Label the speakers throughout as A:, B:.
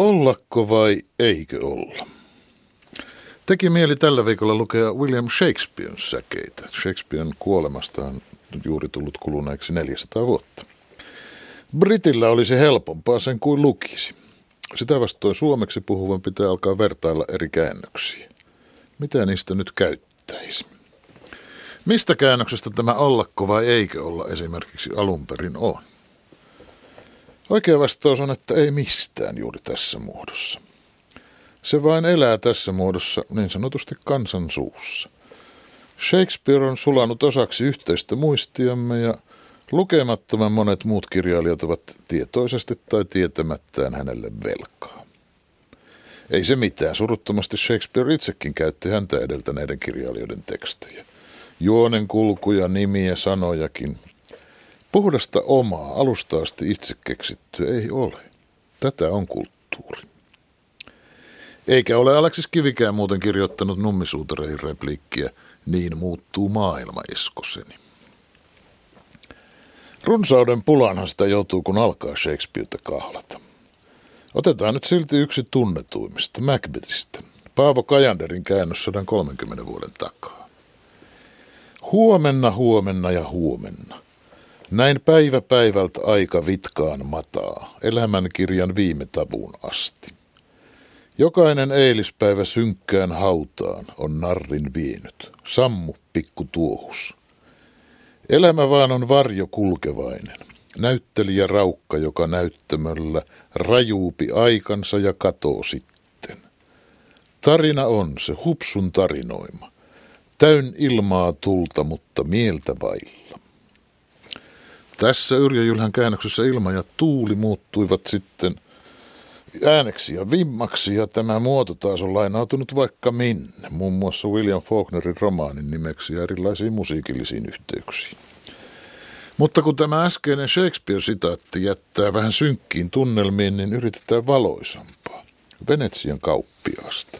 A: Ollako vai eikö olla? Teki mieli tällä viikolla lukea William Shakespearen säkeitä. Shakespearen kuolemasta on juuri tullut kuluneeksi 400 vuotta. Britillä olisi helpompaa sen kuin lukisi. Sitä vastoin suomeksi puhuvan pitää alkaa vertailla eri käännöksiä. Mitä niistä nyt käyttäisi? Mistä käännöksestä tämä ollako vai eikö olla esimerkiksi alun perin on? Oikea vastaus on, että ei mistään juuri tässä muodossa. Se vain elää tässä muodossa niin sanotusti kansan suussa. Shakespeare on sulanut osaksi yhteistä muistiamme ja lukemattoman monet muut kirjailijat ovat tietoisesti tai tietämättään hänelle velkaa. Ei se mitään, suruttomasti Shakespeare itsekin käytti häntä edeltäneiden kirjailijoiden tekstejä. Juonen kulkuja, nimiä, sanojakin. Puhdasta omaa, alusta asti itse keksittyä ei ole. Tätä on kulttuuri. Eikä ole Aleksis Kivikään muuten kirjoittanut nummisuutareihin repliikkiä, niin muuttuu maailma iskoseni. Runsauden pulanhan sitä joutuu, kun alkaa Shakespeareta kahlata. Otetaan nyt silti yksi tunnetuimmista, Macbethistä. Paavo Kajanderin käännös 130 vuoden takaa. Huomenna, huomenna ja huomenna. Näin päivä päivältä aika vitkaan mataa, elämänkirjan viime tabuun asti. Jokainen eilispäivä synkkään hautaan on narrin vienyt. Sammu pikku tuohus. Elämä vaan on varjo kulkevainen. Näyttelijä raukka, joka näyttämöllä rajuupi aikansa ja katoo sitten. Tarina on se hupsun tarinoima. Täyn ilmaa tulta, mutta mieltä vailla. Tässä Yrjö Jylhän käännöksessä ilma ja tuuli muuttuivat sitten – ääneksi ja vimmaksi ja tämä muoto taas on lainautunut vaikka minne, muun muassa William Faulknerin romaanin nimeksi ja erilaisiin musiikillisiin yhteyksiin. Mutta kun tämä äskeinen Shakespeare-sitaatti jättää vähän synkkiin tunnelmiin, niin yritetään valoisampaa. Venetsian kauppiaasta.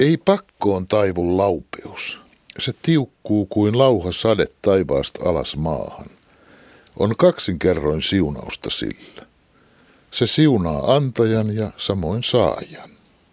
A: Ei pakkoon taivu laupeus. Se tiukkuu kuin lauha sade taivaasta alas maahan. On kaksinkerroin siunausta sillä. Se siunaa antajan ja samoin saajan.